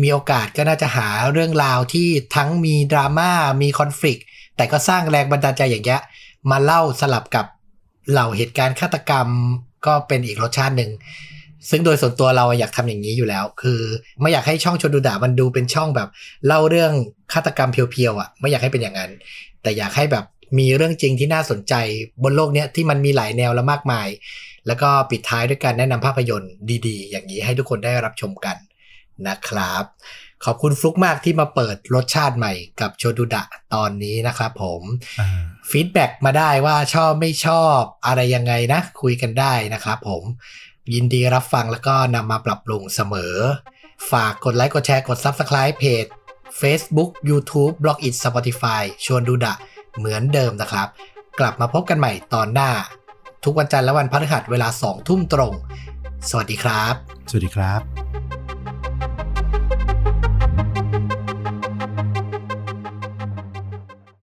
มีโอกาสก็น่าจะหาเรื่องราวที่ทั้งมีดราม่ามีคอน FLICT แต่ก็สร้างแรงบันดาลใจอย่างเงี้ยมาเล่าสลับกับเหล่าเหตุการณ์ฆาตกรรมก็เป็นอีกรสชาติหนึ่ง ซึ่งโดยส่วนตัวเราอยากทำอย่างนี้อยู่แล้ว คือไม่อยากให้ช่องชนดูด่ามันดูเป็นช่องแบบ เล่าเรื่องฆาตกรรมเพียวๆอะไม่อยากให้เป็นอย่างนั้น แต่อยากให้แบบมีเรื่องจริงที่น่าสนใจบนโลกเนี้ยที่มันมีหลายแนวและมากมาย แล้วก็ปิดท้ายด้วยการแนะนำภาพยนตร์ดี ๆ อย่างนี้ให้ทุกคนได้รับชมกัน นะครับ ขอบคุณฟลุกมากที่มาเปิดรสชาติใหม่กับชวนดูดะตอนนี้นะครับผมอ่า feedback มาได้ว่าชอบไม่ชอบอะไรยังไงนะ คุยกันได้นะครับผมยินดีรับฟังแล้วก็นำมาปรับปรุงเสมอ ฝากกดไลค์กดแชร์กด Subscribe เพจ Facebook YouTube b l o g i t Spotify ชวนดูดะเหมือนเดิมนะครับ กลับมาพบกันใหม่ตอนหน้า ทุกวันจันทร์และวันพฤหัสเวลา2ทุ่มตรง สวัสดีครับ สวัสดีครับ